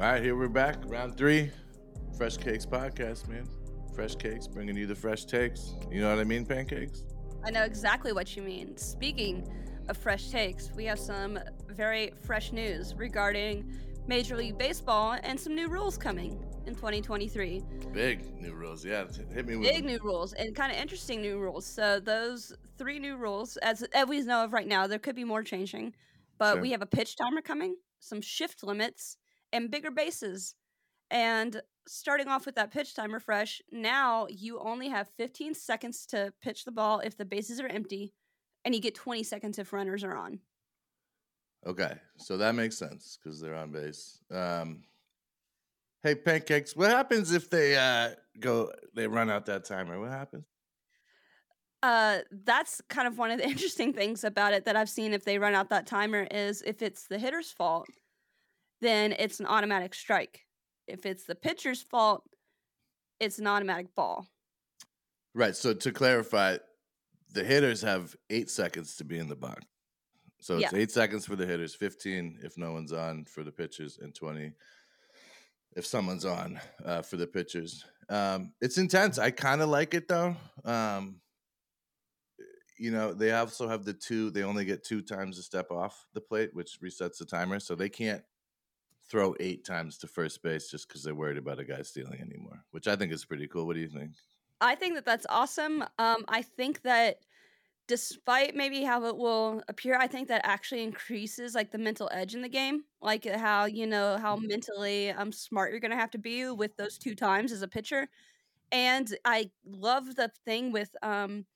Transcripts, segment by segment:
All right, here we're back. Round three. Fresh Cakes podcast, man. Fresh Cakes, bringing you the fresh takes. You know what I mean, pancakes? I know exactly what you mean. Speaking of fresh takes, we have some very fresh news regarding Major League Baseball and some new rules coming in 2023. Big new rules, yeah. Hit me with Big new rules and kind of interesting new rules. So those three new rules, as, as we know of right now, there could be more changing, but Sure. we have a pitch timer coming, some shift limits, and bigger bases. And starting off with that pitch time refresh, now you only have 15 seconds to pitch the ball if the bases are empty, and you get 20 seconds if runners are on. Okay, so that makes sense because they're on base. Um, hey, pancakes, what happens if they uh, go? They run out that timer. What happens? Uh, that's kind of one of the interesting things about it that I've seen if they run out that timer is if it's the hitter's fault, then it's an automatic strike. If it's the pitcher's fault, it's an automatic ball. Right. So to clarify, the hitters have eight seconds to be in the box. So it's Yeah. eight seconds for the hitters, fifteen if no one's on for the pitchers, and twenty if someone's on uh, for the pitchers. Um, it's intense. I kind of like it though. Um, you know, they also have the two. They only get two times to step off the plate, which resets the timer, so they can't throw eight times to first base just because they're worried about a guy stealing anymore. Which I think is pretty cool. What do you think? I think that that's awesome. Um, I think that despite maybe how it will appear, I think that actually increases like the mental edge in the game, like uh, how you know how mentally um smart you're gonna have to be with those two times as a pitcher. And I love the thing with um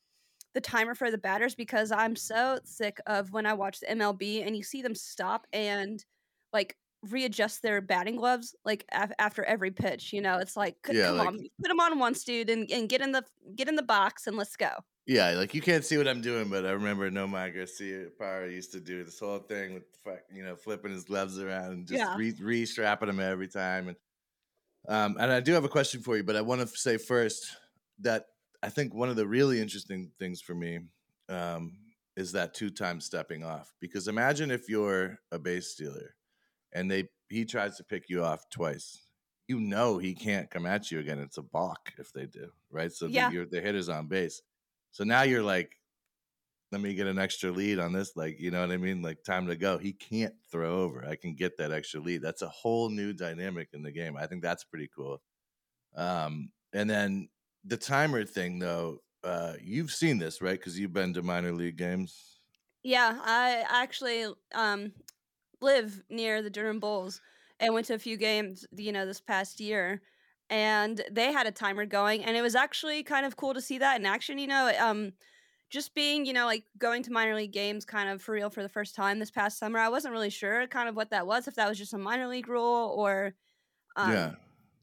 the timer for the batters because I'm so sick of when I watch the MLB and you see them stop and like readjust their batting gloves like af- after every pitch. You know, it's like, Yeah, come like- on, put them on once, dude, and, and get in the get in the box and let's go. Yeah, like you can't see what I'm doing, but I remember Nomar Garcia Power used to do this whole thing with you know flipping his gloves around and just Yeah. re re-strapping them every time. And um, and I do have a question for you, but I want to say first that I think one of the really interesting things for me um, is that two time stepping off. Because imagine if you're a base stealer and they he tries to pick you off twice. You know he can't come at you again. It's a balk if they do, right? So Yeah. the, the hitter's on base. So now you're like, let me get an extra lead on this. Like, you know what I mean? Like, time to go. He can't throw over. I can get that extra lead. That's a whole new dynamic in the game. I think that's pretty cool. Um, and then the timer thing, though, uh, you've seen this, right? Because you've been to minor league games. Yeah, I actually um live near the Durham Bulls and went to a few games, you know, this past year. And they had a timer going and it was actually kind of cool to see that in action, you know, um just being, you know, like going to minor league games kind of for real for the first time this past summer. I wasn't really sure kind of what that was, if that was just a minor league rule or um yeah.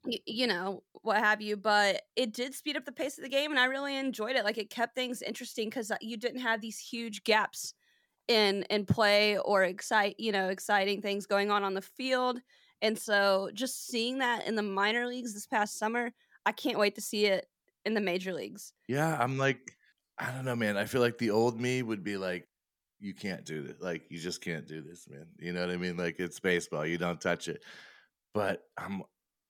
y- you know what have you but it did speed up the pace of the game and i really enjoyed it like it kept things interesting because you didn't have these huge gaps in in play or excite you know exciting things going on on the field and so just seeing that in the minor leagues this past summer i can't wait to see it in the major leagues Yeah. I'm like, I don't know, man. I feel like the old me would be like, you can't do this. Like, you just can't do this, man. You know what I mean? Like, it's baseball. You don't touch it. But I'm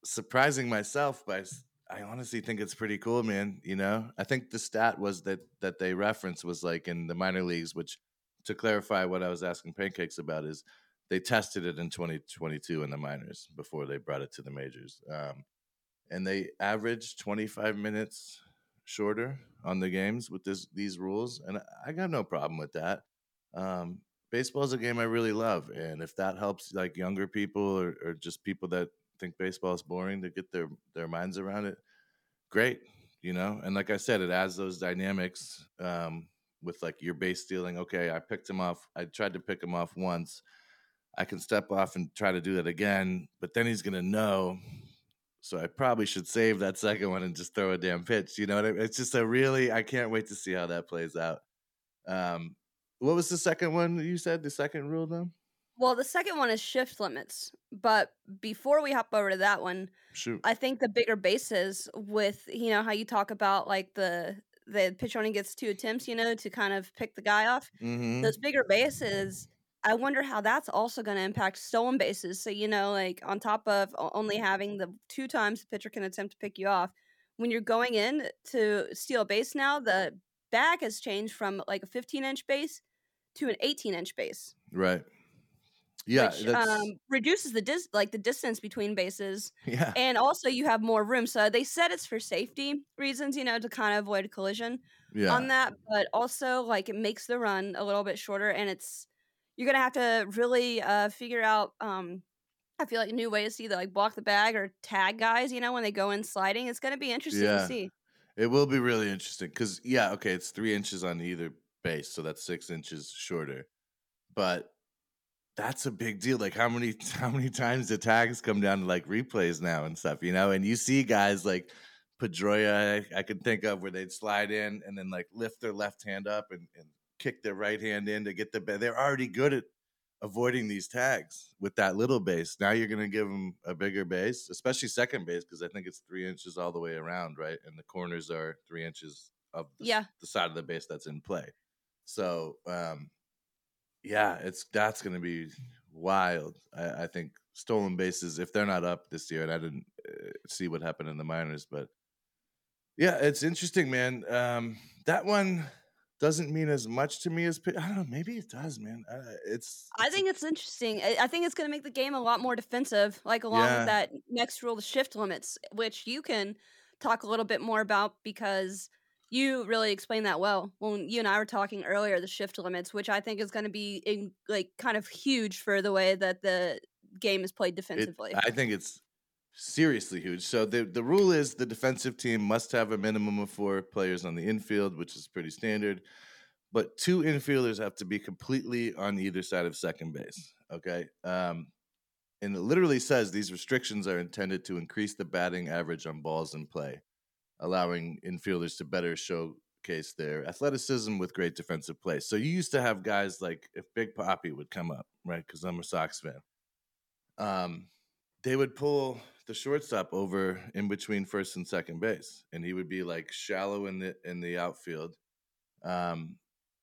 surprising myself by I honestly think it's pretty cool, man. You know, I think the stat was that that they referenced was like in the minor leagues, which to clarify what I was asking pancakes about is they tested it in 2022 in the minors before they brought it to the majors, um, and they averaged 25 minutes shorter on the games with this these rules, and I- got no problem with that. Um, baseball is a game I really love, and if that helps like younger people or, or just people that think baseball is boring to get their their minds around it, great, you know. And like I said, it adds those dynamics um, with like your base stealing. Okay, I picked him off. I tried to pick him off once. I can step off and try to do that again, but then he's gonna know. So I probably should save that second one and just throw a damn pitch. You know what I mean? It's just a really. I can't wait to see how that plays out. Um, what was the second one you said? The second rule, though. well the second one is shift limits but before we hop over to that one Shoot. I think the bigger bases with you know how you talk about like the the pitcher only gets two attempts, you know, to kind of pick the guy off. Mm-hmm. Those bigger bases I wonder how that's also going to impact stolen bases. So, you know, like on top of only having the two times the pitcher can attempt to pick you off, when you're going in to steal a base now, the bag has changed from like a 15 inch base to an 18 inch base. Right. Yeah, which um, reduces the dis- like the distance between bases. Yeah, and also you have more room. So they said it's for safety reasons, you know, to kind of avoid collision yeah. on that. But also like it makes the run a little bit shorter, and it's you're gonna have to really uh, figure out. Um, I feel like a new ways to either like block the bag or tag guys. You know, when they go in sliding, it's gonna be interesting Yeah. to see. It will be really interesting because yeah, okay, it's three inches on either base, so that's six inches shorter. But that's a big deal. Like how many how many times the tags come down to like replays now and stuff, you know? And you see guys like Pedroia, I, I could think of where they'd slide in and then like lift their left hand up and, and kick their right hand in to get the ba- they're already good at avoiding these tags with that little base. Now you're going to give them a bigger base, especially second base because I think it's three inches all the way around, right? And the corners are three inches of the, Yeah. the side of the base that's in play. So, um, yeah, it's that's going to be wild. I, I think stolen bases if they're not up this year, and I didn't uh, see what happened in the minors, but yeah, it's interesting, man. Um, that one doesn't mean as much to me as I don't know. Maybe it does, man. Uh, it's I think it's interesting. I I think it's going to make the game a lot more defensive, like along Yeah. with that next rule, the shift limits, which you can talk a little bit more about because you really explained that well when you and I were talking earlier. The shift limits, which I think is going to be in, like kind of huge for the way that the game is played It, defensively. I think it's seriously huge. So the the rule is the defensive team must have a minimum of four players on the infield, which is pretty standard. But two infielders have to be completely on either side of second base. Okay. Um, and it literally says these restrictions are intended to increase the batting average on balls in play, allowing infielders to better showcase their athleticism with great defensive play. So you used to have guys like if Big Poppy would come up, right? Because I'm a Sox fan. Um, they would pull the shortstop over in between first and second base, and he would be like shallow in the in the outfield, um,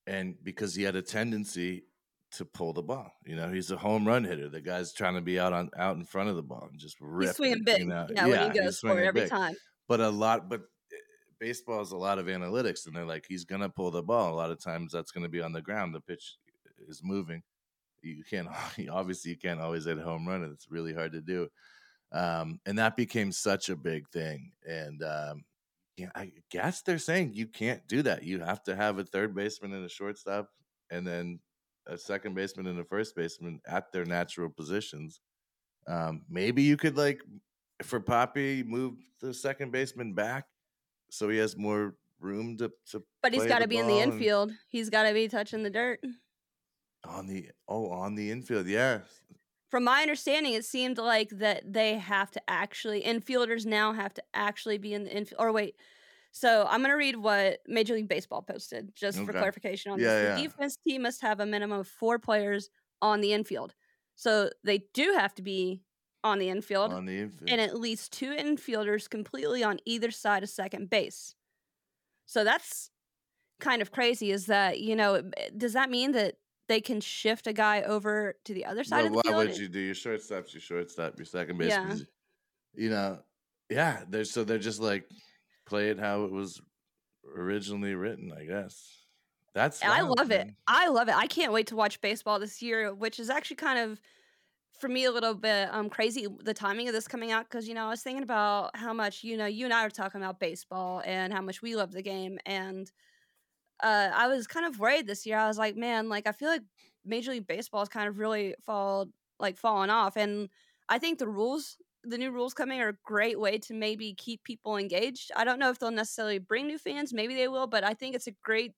and because he had a tendency to pull the ball, you know, he's a home run hitter. The guy's trying to be out on out in front of the ball and just rip. He's swinging big, You know? yeah, when he goes for it every big. time. But a lot, but eh, baseball is a lot of analytics, and they're like, he's gonna pull the ball. A lot of times, that's gonna be on the ground. The pitch is moving. You can't obviously you can't always hit a home run, and it's really hard to do. Um, and that became such a big thing. And um, yeah, I guess they're saying you can't do that. You have to have a third baseman and a shortstop, and then a second baseman and a first baseman at their natural positions. Um, maybe you could like for Poppy move the second baseman back so he has more room to to But he's got to be in the infield. He's got to be touching the dirt. on the oh on the infield. Yeah, From my understanding, it seemed like that they have to actually infielders now have to actually be in the infield. Or wait, so I'm going to read what Major League Baseball posted just for clarification on Yeah, this. yeah. The defense team must have a minimum of four players on the infield, so they do have to be on the infield, on the infield. and at least two infielders completely on either side of second base. So that's kind of crazy. Is that you know does that mean that they can shift a guy over to the other side Well, of the why field? would you do your shortstops, your shortstop, your second base? Yeah. You know, yeah. They're so they're just like play it how it was originally written, I guess. That's And I wild, love it. I love it. I can't wait to watch baseball this year, which is actually kind of for me a little bit um crazy the timing of this coming out because you know I was thinking about how much you know you and I are talking about baseball and how much we love the game and uh I was kind of worried this year. I was like, man, like I feel like Major League Baseball has kind of really fall like fallen off and I think the rules the new rules coming are a great way to maybe keep people engaged. I don't know if they'll necessarily bring new fans, maybe they will, but I think it's a great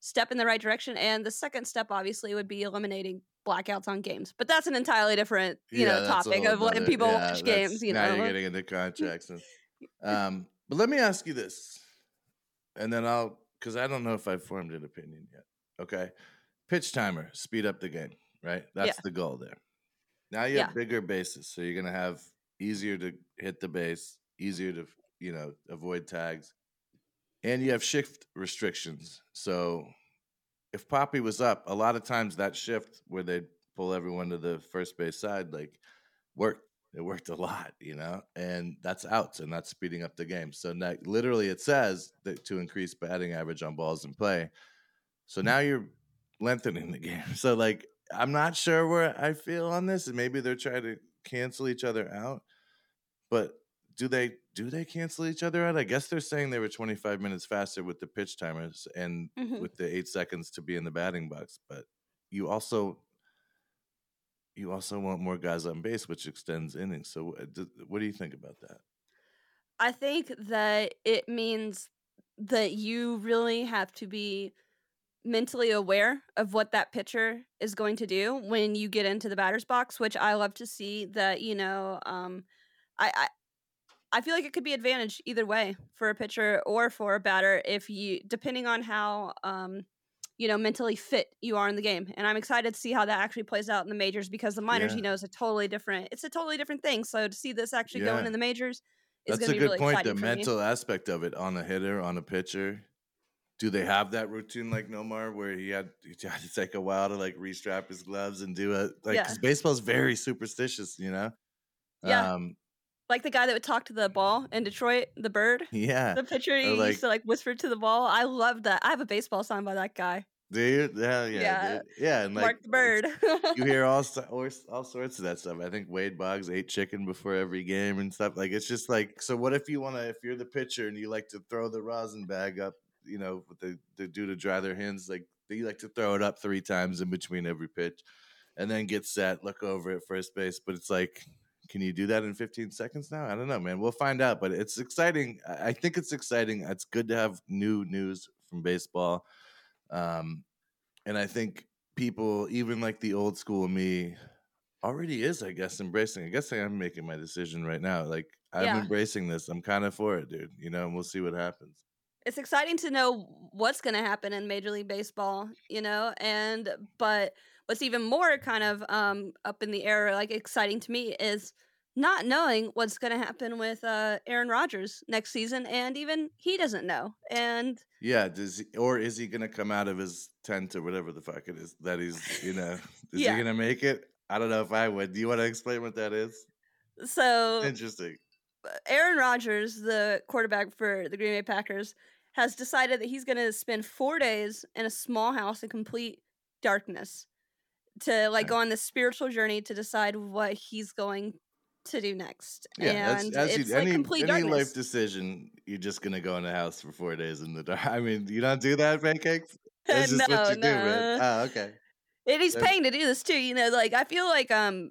step in the right direction. And the second step, obviously, would be eliminating blackouts on games. But that's an entirely different, you Yeah, know, topic of nother- people yeah, watch games. You now know, you're getting into contracts. And, um, but let me ask you this, and then I'll because I don't know if I've formed an opinion yet. Okay, pitch timer, speed up the game. Right, that's the goal there. Now you have Yeah. bigger bases, so you're gonna have easier to hit the base, easier to you know avoid tags, and you have shift restrictions. So if Poppy was up, a lot of times that shift where they'd pull everyone to the first base side, like worked. It worked a lot, you know, and that's outs, and that's speeding up the game. So now, literally, it says that to increase batting average on balls in play. So now you're lengthening the game. So like, I'm not sure where I feel on this, and maybe they're trying to cancel each other out. But do they do they cancel each other out? I guess they're saying they were 25 minutes faster with the pitch timers and Mhm. with the eight seconds to be in the batting box. But you also you also want more guys on base, which extends innings. So what do, what do you think about that? I think that it means that you really have to be mentally aware of what that pitcher is going to do when you get into the batter's box, which I love to see that, you know, um I, I feel like it could be advantage either way for a pitcher or for a batter if you depending on how um you know mentally fit you are in the game. And I'm excited to see how that actually plays out in the majors because the minors, Yeah. you know, is a totally different it's a totally different thing. So to see this actually going in the majors is That's going a to be good really point. The for me. mental aspect of it on a hitter, on a pitcher. Do they have that routine like Nomar where he had, he had to take a while to like restrap his gloves and do it? Like, Yeah. baseball's very superstitious, you know? Yeah. Um, Like the guy that would talk to the ball in Detroit, the bird, yeah. the pitcher he like- used to like whisper to the ball. I love that. I have a baseball sign by that guy, Do you? Hell yeah. Yeah. dude. Yeah. And like, Mark the Bird. you hear all, all sorts of that stuff. I think Wade Boggs ate chicken before every game and stuff. Like it's just like so. What if you want to? If you're the pitcher and you like to throw the rosin bag up, you know, with the the do to dry their hands, like you like to throw it up three times in between every pitch, and then get set, look over at first base. But it's like. Can you do that in 15 seconds now? I don't know, man. We'll find out, but it's exciting. I think it's exciting. It's good to have new news from baseball. Um, and I think people, even like the old school me, already is, I guess, embracing. I guess I am making my decision right now. Like I'm Yeah. embracing this. I'm kind of for it, dude. You know, and we'll see what happens. it's exciting to know what's going to happen in Major League Baseball, you know, and but what's even more kind of um up in the air, like exciting to me, is not knowing what's going to happen with uh Aaron Rodgers next season, and even he doesn't know. And Yeah, does he, or is he gonna come out of his tent or whatever the fuck it is that he's, you know, is Yeah. he gonna make it? I don't know if I would. Do you want to explain what that is? so Interesting. Aaron Rodgers, the quarterback for the Green Bay Packers, has decided that he's going to spend four days in a small house in complete darkness to like go on this spiritual journey to decide what he's going to do next. Yeah, and that's, as it's you, like any complete any darkness. life decision, you're just gonna go in the house for four days in the dark. I mean, you don't do that, pancakes. That's just no, what you do, no. man. Oh, okay. And he's That- paying to do this too. You know, like I feel like um,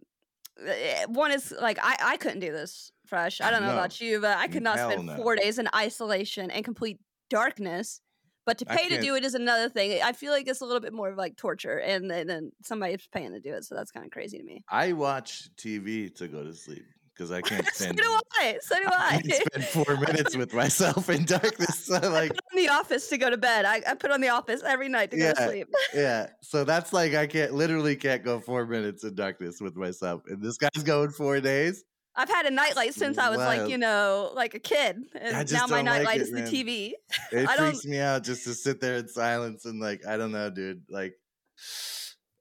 eh, one is like I I couldn't do this fresh. I don't know No. about you, but I could not Hell spend four days in isolation and complete darkness. But to pay to do it is another thing. I feel like it's a little bit more of like torture, and then, then somebody's paying to do it. So that's kind of crazy to me. I watch TV to go to sleep because I can't so stand. do I. So do I I. spend four minutes with myself in darkness. So like, put on the office to go to bed. I, I put on the office every night to go to Yeah. sleep. yeah. So that's like I can't literally can't go four minutes in darkness with myself. And this guy's going four days. I've had a nightlight since I was like, you know, like a kid. And now my don't like nightlight it, is the. TV. It freaks me out just to sit there in silence and like I don't know, dude. Like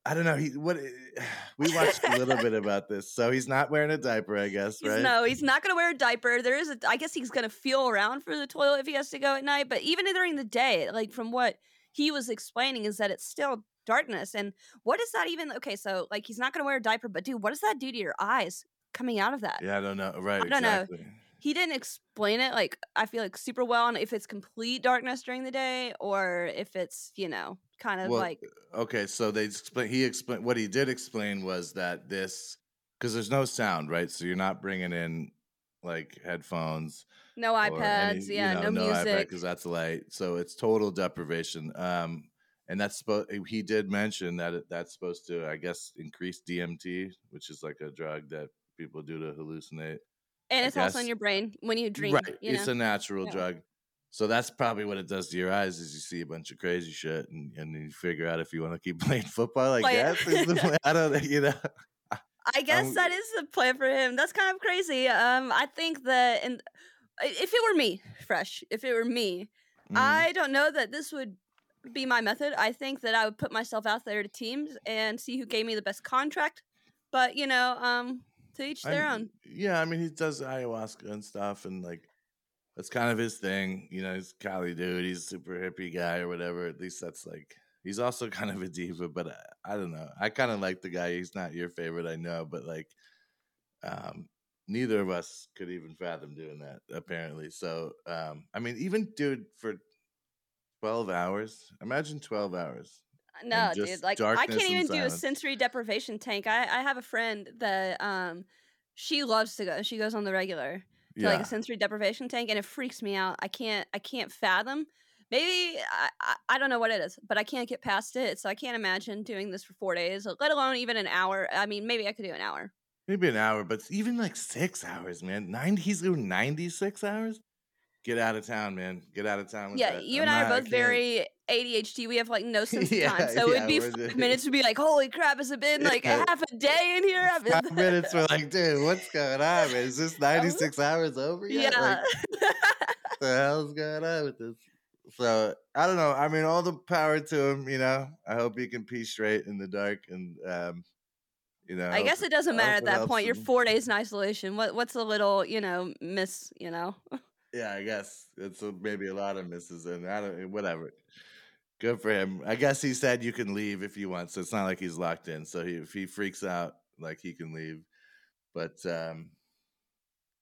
I don't know. He what we watched a little bit about this. So he's not wearing a diaper, I guess, He's, right? No, he's not going to wear a diaper. There is a, I guess he's going to feel around for the toilet if he has to go at night. But even during the day, like from what he was explaining, is that it's still darkness. And what is that even? Okay, so like he's not going to wear a diaper, but dude, what does that do to your eyes coming out of that? Yeah, I don't know. Right. I don't know. He didn't explain it like I feel like super well on if it's complete darkness during the day or if it's you know kind of Well, like Okay, so they explain. He explained what he did explain was that this because there's no sound, right? So you're not bringing in like headphones, no iPads, any- yeah, you know, no, music. because that's light. So it's total deprivation. Um, and that's supposed. He did mention that it, that's supposed to, I guess, increase DMT, which is like a drug that people do to hallucinate. and I it's also in your brain when you dream. right, You it's know? a natural Yeah. drug. So that's probably what it does to your eyes is you see a bunch of crazy shit and, and you figure out if you want to keep playing football. I guess is the plan. I don't, you know. I guess Um, that is the plan for him. That's kind of crazy. Um, I think that, and if it were me, fresh, if it were me, Mm. I don't know that this would be my method. I think that I would put myself out there to teams and see who gave me the best contract. But you know, um, to each their I, own. yeah, I mean, he does ayahuasca and stuff, and like that's kind of his thing. You know, he's Cali dude. He's a super hippie guy or whatever. At least that's like he's also kind of a diva. But I, I don't know. I kind of like the guy. He's not your favorite, I know, but like, um, neither of us could even fathom doing that apparently. So, um, I mean, even dude for twelve hours. Imagine twelve hours. No, dude. Like I can't even do a sensory deprivation tank. I I have a friend that um she loves to go. She goes on the regular to like a sensory deprivation tank, and it freaks me out. I can't I can't fathom. Maybe I, I I don't know what it is, but I can't get past it. So I can't imagine doing this for four days, let alone even an hour. I mean, maybe I could do an hour. maybe an hour, but even like six hours, man. Ninety. He's doing ninety six hours. Get out of town, man. Get out of town with Yeah, that. you I'm and I not- are both very ADHD. We have like no sense of Yeah, time. So yeah, it'd be minutes to be like, holy crap, has it been like Yeah. half a day in here? I've been- Five minutes. We're like, dude, what's going on, man? Is this ninety six hours over yet? yeah. Like, what the hell's going on with this? So I don't know. I mean, all the power to him. You know, I hope he can pee straight in the dark, and um, you know, I guess it doesn't matter at that point. You're four days in isolation. What what's a little, you know, miss, you know? Yeah, I guess it's a, maybe a lot of misses, and I don't. Whatever. Good for him. I guess he said you can leave if you want, so it's not like he's locked in. So he, if he freaks out, like he can leave. But um,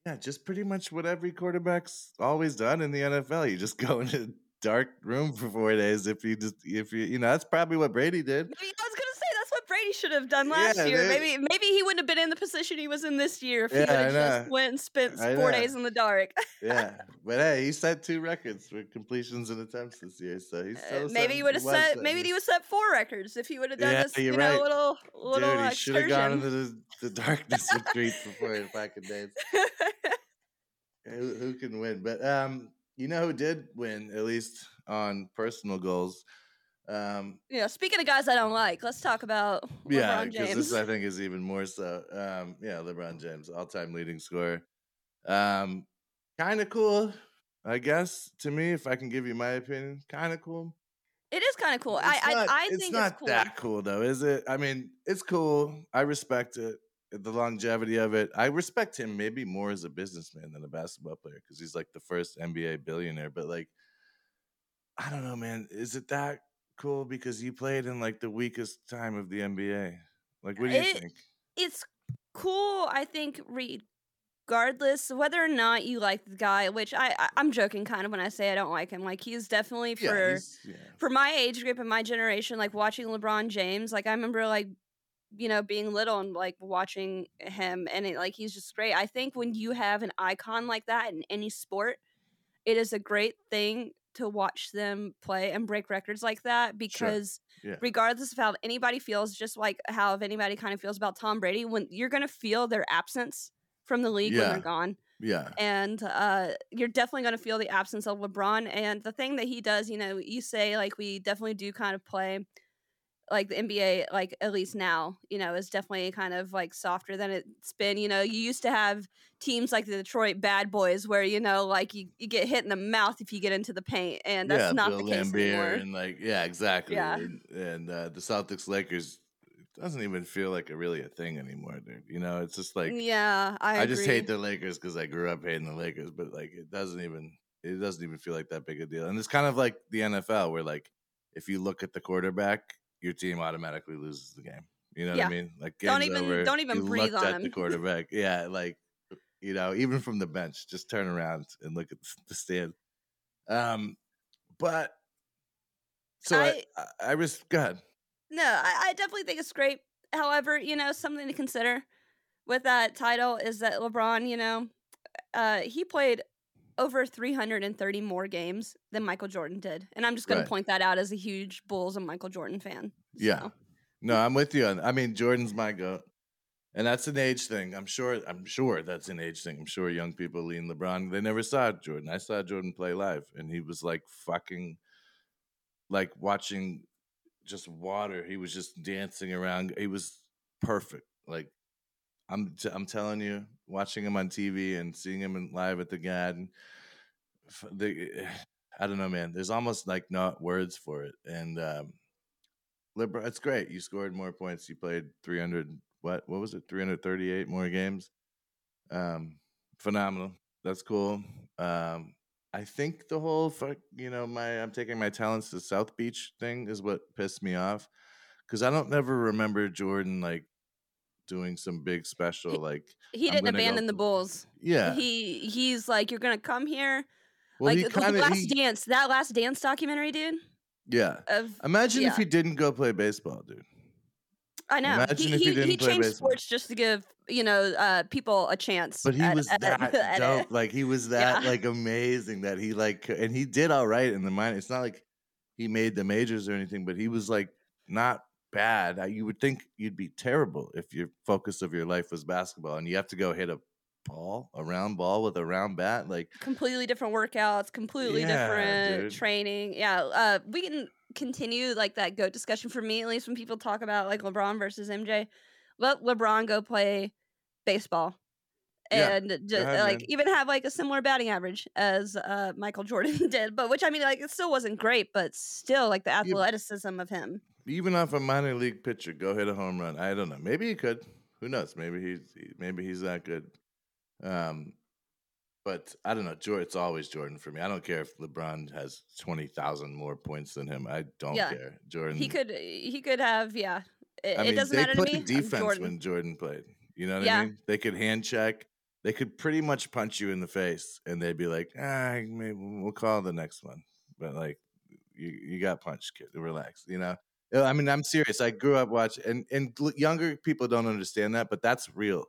yeah, just pretty much what every quarterback's always done in the NFL. You just go in a dark room for four days. If you just, if you, you know, that's probably what Brady did. I was gonna say that's what Brady should have done last Yeah, year. they- Maybe maybe he wouldn't have been in the position he was in this year if he Yeah, would I have just went and spent four know. days in the dark. Yeah, but hey, he set two records for completions and attempts this year, so he's Uh, still maybe he would have set maybe he would set four records if he would have done Yeah, this, know, right. little little Dude, uh, he should have gone into the, the darkness retreat for four fucking days. Who, who can win? But um, you know who did win, at least on personal goals. Um, you know, speaking of guys I don't like, let's talk about yeah, because this I think is even more so. Um, yeah, LeBron James, all-time leading scorer. Um, kind of cool, I guess. To me, if I can give you my opinion, kind of cool. it is kind of cool. I It's I, not- I it's think not it's cool. that cool though, is it? I mean, it's cool. I respect it, the longevity of it. I respect him maybe more as a businessman than a basketball player because he's like the first NBA billionaire. But like, I don't know, man. Is it that cool because you played in like the weakest time of the NBA? Like, what do you It- think? it's cool i think regardless whether or not you like the guy which I, I i'm joking kind of when i say i don't like him like he's definitely Yeah, for he's- yeah. for my age group and my generation like watching lebron james like i remember like you know being little and like watching him and it, like he's just great i think when you have an icon like that in any sport it is a great thing to watch them play and break records like that because Yeah. regardless of how anybody feels just like how if anybody kind of feels about tom brady when you're going to feel their absence from the league when they're gone Yeah. and uh, you're definitely going to feel the absence of LeBron. And the thing that he does, you know, you say like we definitely do kind of play like the NBA, like at least now, you know, is definitely kind of like softer than it's been. You know, you used to have teams like the Detroit Bad Boys where you know, like you, you get hit in the mouth if you get into the paint, and that's yeah, not Bill the case anymore. and like yeah, exactly. Yeah. And, and uh, the Celtics Lakers doesn't even feel like a really a thing anymore, dude. You know, it's just like yeah, I, I, just hate the Lakers because I grew up hating the Lakers, but like it doesn't even it doesn't even feel like that big a deal. And it's kind of like the NFL where like if you look at the quarterback, your team automatically loses the game. You know what Yeah. I mean? Like Don't even- over, don't even breathe on at the quarterback. yeah, like you know, even from the bench, just turn around and look at the stand. Um, but so I, I, I res- go ahead. No, I, I definitely think it's great. However, you know, something to consider with that title is that LeBron, you know, uh, he played over 330 more games than Michael Jordan did. And I'm just going Right. to point that out as a huge Bulls and Michael Jordan fan. Yeah. No, I'm with you on. I mean, Jordan's my goat, and that's an age thing. I'm sure. I'm sure that's an age thing. I'm sure young people lean LeBron. They never saw Jordan. I saw Jordan play live, and he was like fucking, like watching just water. He was just dancing around. He was perfect. Like I'm, t- I'm telling you, watching him on TV and seeing him in live at the Garden, the, I don't know, man. There's almost like not words for it. And um LeBron, it's great. You scored more points. You played 300. What? What was it? 338 more games. Um, phenomenal. That's cool. Um, I think the whole fuck, you know, my I'm taking my talents to South Beach thing is what pissed me off because I don't never remember Jordan like doing some big special He, like he didn't gonna go. abandon the Bulls. Yeah. He he's like, you're gonna come here. Well, like he the, the kind of last he dance, that last dance documentary, dude. yeah. Of Imagine if he didn't go play baseball, dude. I know. Imagine He if he he didn't he play changed baseball. sports just to give you know uh people a chance. But he at, was at, that at dope. Like he was that Yeah. like amazing that he like and he did all right in the minor. It's not like he made the majors or anything, but he was like not bad. You would think you'd be terrible if your focus of your life was basketball and you have to go hit a ball, a round ball with a round bat. Like completely different workouts, completely Yeah, different dude. training. Yeah, uh, we can continue like that goat discussion for me at least when people talk about like LeBron versus MJ. Let LeBron go play baseball Yeah, and ahead, like man. even have like a similar batting average as uh, Michael Jordan did. But which I mean, like it still wasn't great, but still like the Yeah. athleticism of him. Even off a minor league pitcher, go hit a home run. I don't know. Maybe he could. Who knows? Maybe he's maybe he's that good. Um, but I don't know. It's always Jordan for me. I don't care if LeBron has twenty thousand more points than him. I don't Yeah. care. Jordan. He could he could have yeah. It, I it mean, doesn't they matter to me. defense Jordan. when Jordan played. You know what Yeah. I mean? They could hand check. They could pretty much punch you in the face, and they'd be like, "Ah, maybe we'll call the next one." But like, you you got punched, kid. Relax. You know. Uh, I mean, I'm serious. I grew up watching, and and younger people don't understand that, but that's real.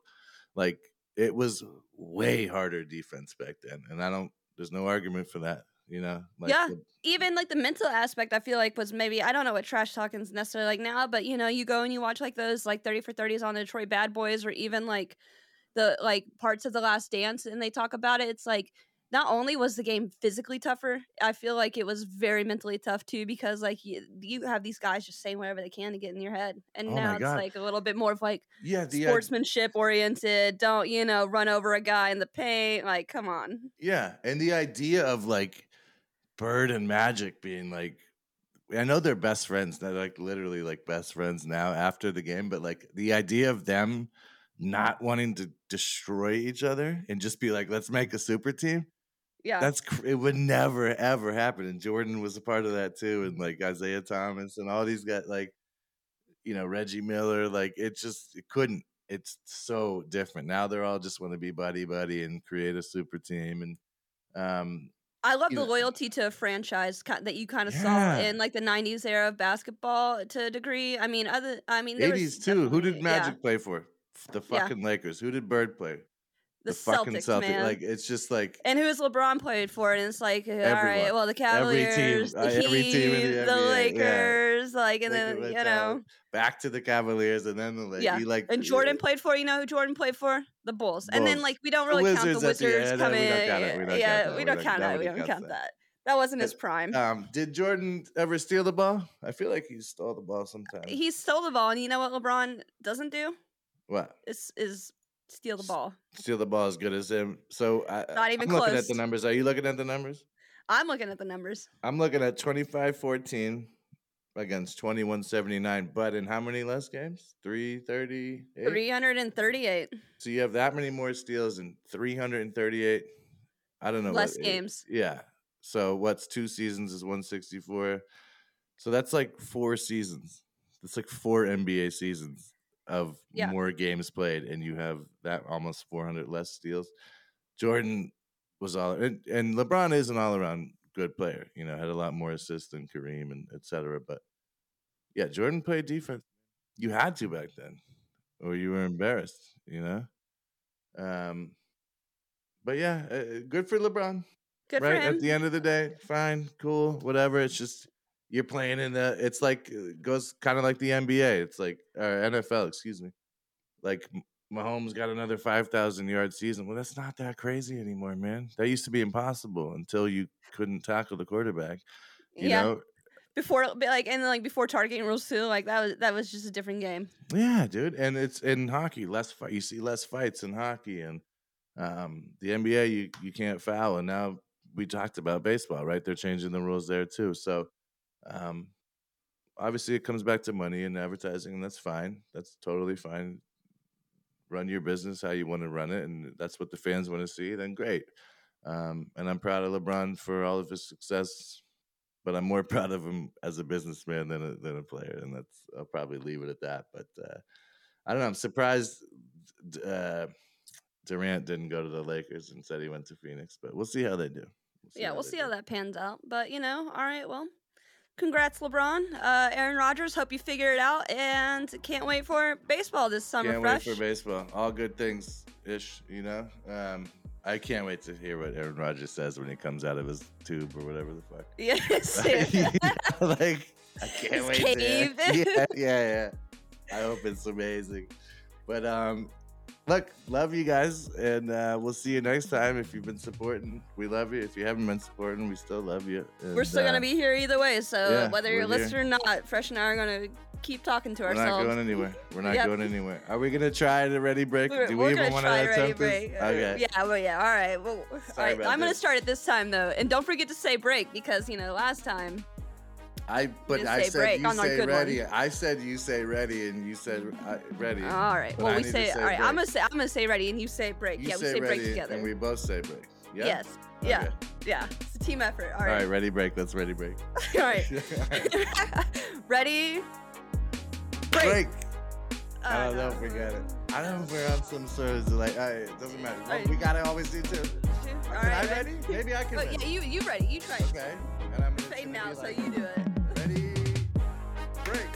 Like, it was way harder defense back then, and I don't. There's no argument for that. You know. Like, Yeah. the- even like the mental aspect i feel like was maybe i don't know what trash talking's necessarily like now but you know you go and you watch like those like 30 for 30s on the detroit bad boys or even like the like parts of the last dance and they talk about it it's like not only was the game physically tougher i feel like it was very mentally tough too because like you, you have these guys just saying whatever they can to get in your head and Oh now it's God. like a little bit more of like yeah. The uh, sportsmanship oriented don't you know run over a guy in the paint like come on Yeah, and the idea of like Bird and Magic being like, I know they're best friends. They're like literally like best friends now after the game, but like the idea of them not wanting to destroy each other and just be like, let's make a super team. Yeah That's it would never ever happen. And Jordan was a part of that too, and like Isiah Thomas and all these guys, like you know Reggie Miller. Like it just it couldn't. It's so different now. They're all just want to be buddy buddy and create a super team. And um, I love the know- loyalty to a franchise that you kind of saw in like the '90s era of basketball to a degree. I mean, other I mean, there was eighties too. Who did definitely- yeah, Magic play for? The Yeah. fucking Lakers. Who did Bird play? The, fucking Celtics, Celtics. man. Like it's just like and who has LeBron played for? And it's like, all right, well, the Every team. Cavaliers, Uh, the every Heat, team in the the, NBA, yeah. Lakers, like, and then you know, back to the Cavaliers and then the Lakers. yeah. He like and Jordan played for, you know, who Jordan played for the Bulls. And then like we don't really count Wizards the the Wizards uh, coming. don't count it, we don't yeah, that, we don't count that. We don't count that. that. That wasn't his Uh, prime. Um, did Jordan ever steal the ball? I feel like he stole the ball sometimes. he stole the ball, and you know what LeBron doesn't do what? is is steal the ball. Steal the ball as good as him. So I, Not even I'm looking at the numbers. Are you looking at the numbers? I'm looking at the numbers. I'm looking at 25-14 against 21-79, but in how many less games? 338? 338 So you have that many more steals and 338. I don't know. less what- games. Yeah. So what's two seasons is 164. So that's like four seasons. That's like four NBA seasons of Yeah. more games played, and you have that almost 400 less steals. Jordan was all, and, and LeBron is an all around good player. You know, had a lot more assists than Kareem and etc. But yeah, Jordan played defense. You had to back then, or you were embarrassed. You know. Um, but yeah, uh, good for LeBron Good right for him. at the end of the day fine cool whatever it's just you're playing in the it's like uh, goes kind of like the nba it's like or nfl excuse me like mahomes got another 5000 yard season well that's not that crazy anymore man that used to be impossible until you couldn't tackle the quarterback you yeah. know Before like and like before targeting rules too, like that was that was just a different game. yeah dude and it's in hockey less fight you see less fights in hockey and um the nba you you can't foul and now we talked about baseball, right? They're changing the rules there too. So, um, obviously, it comes back to money and advertising, and that's fine. That's totally fine. Run your business how you want to run it, and that's what the fans want to see. Then great. Um, and I'm proud of LeBron for all of his success, but I'm more proud of him as a businessman than a, than a player, and that's I'll probably leave it at that. But uh, I don't know. I'm surprised uh, Durant didn't go to the Lakers and said he went to Phoenix, but we'll see how they do. We'll yeah, we'll see do. how that pans out. But you know, all right, well, congrats, LeBron, uh, Aaron Rodgers. Hope you figure it out, and can't wait for baseball this summer. Can't fresh. wait for baseball. All good things ish, you know. Um, I can't wait to hear what Aaron Rodgers says when he comes out of his tube or whatever the fuck. Yes. like, I can't his wait cave. to. Yeah, yeah, yeah. I hope it's amazing. But um, look, love you guys, and uh, we'll see you next time. If you've been supporting, we love you. If you haven't been supporting, we still love you. And, we're still uh, gonna be here either way. So yeah, whether you're listening or not, Fresh and I are gonna keep talking to We're ourselves. We're not going anywhere. We're not yep. going anywhere. Are we gonna try the ready break? We're, Do we even want to attempt this? Okay. Yeah. Well, yeah. All right. Well, all right. I'm gonna start it this time though, and don't forget to say break because you know last time. I but I said you say ready. One. I said you say ready, and you said uh, ready. All right. Well, we say, say all right. Break. I'm gonna say I'm gonna say ready, and you say break. You yeah, say we say break together. And we both say break. Yeah? Yes. Okay. Yeah. Yeah. It's a team effort. All right. All right. Ready break. Let's ready break. all right. ready. Break. break. I don't know if we got it. I don't know if we're on some sort of like. All right, it doesn't matter. Right. We gotta always do two. All can right, I ready? Maybe I can. But yeah, you you ready? You try. Okay. Say now, like, so you do it. Ready? Break.